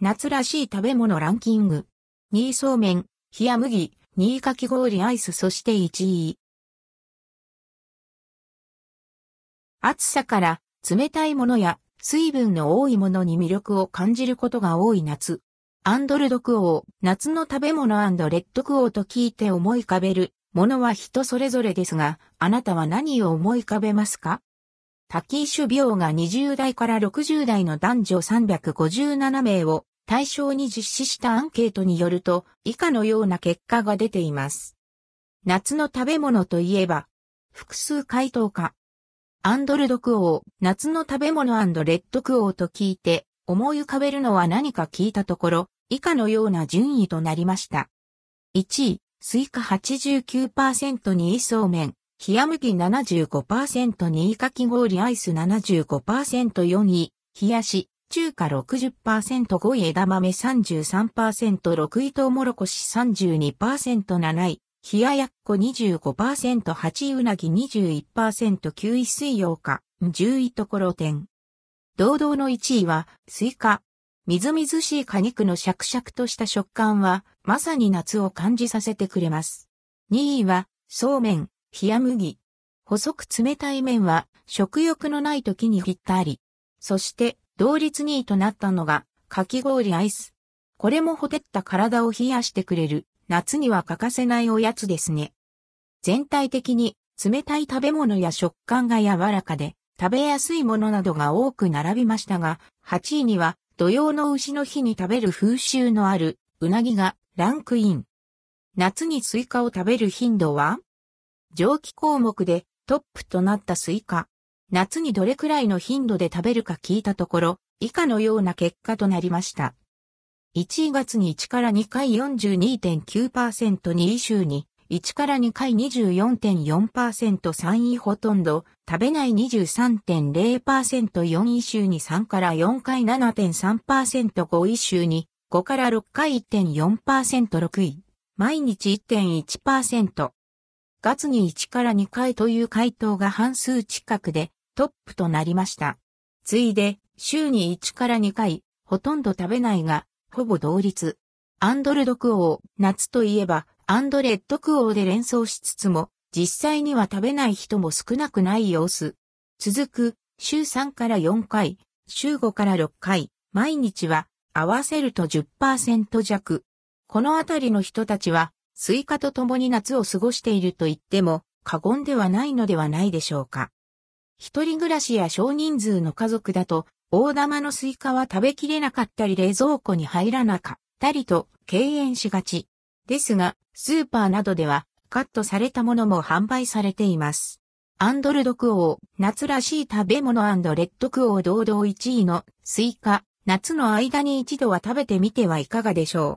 夏らしい食べ物ランキング。2位そうめん、冷や麦、2位かき氷アイスそして1位。暑さから冷たいものや水分の多いものに魅力を感じることが多い夏。アンドルドクオー、夏の食べ物レッドクオーと聞いて思い浮かべるものは人それぞれですが、あなたは何を思い浮かべますか？タキイ種苗が20代から60代の男女357名を対象に実施したアンケートによると、以下のような結果が出ています。夏の食べ物といえば、複数回答か。アンドルドクオー、夏の食べ物レッドクオーと聞いて、思い浮かべるのは何か聞いたところ、以下のような順位となりました。1位、スイカ89%、2位そうめん、冷や麦75%2位かき氷アイス 75%4 位、冷やし、中華60%、5位枝豆33%、6位トウモロコシ32%、7位、冷ややっこ25%、8位うなぎ21%、9位水曜か、10位ところてん。堂々の1位は、スイカ。みずみずしい果肉のシャクシャクとした食感は、まさに夏を感じさせてくれます。2位は、そうめん、冷麦。細く冷たい麺は、食欲のない時にぴったり。そして、同率2位となったのが、かき氷アイス。これもほてった体を冷やしてくれる、夏には欠かせないおやつですね。全体的に冷たい食べ物や食感が柔らかで、食べやすいものなどが多く並びましたが、8位には土曜の牛の日に食べる風習のあるうなぎがランクイン。夏にスイカを食べる頻度は上記項目でトップとなったスイカ。夏にどれくらいの頻度で食べるか聞いたところ、以下のような結果となりました。1位月に1から2回42.9%、2位週に1から2回24.4%、3位ほとんど、食べない23.0%、4位週に3から4回7.3%、5位週に5から6回1.4%、6位、毎日1.1%。月に1から2回という回答が半数近くでトップとなりました。次いで、週に1から2回、ほとんど食べないが、ほぼ同率。アンドルドクオー、夏といえば、アンドレッドクオーで連想しつつも、実際には食べない人も少なくない様子。続く、週3から4回、週5から6回、毎日は合わせると10%弱。このあたりの人たちは、スイカと共に夏を過ごしていると言っても過言ではないのではないでしょうか。一人暮らしや少人数の家族だと、大玉のスイカは食べきれなかったり冷蔵庫に入らなかったりと敬遠しがち。ですが、スーパーなどではカットされたものも販売されています。アンドルドクオー、夏らしい食べ物レッドクオー堂々1位のスイカ、夏の間に一度は食べてみてはいかがでしょう。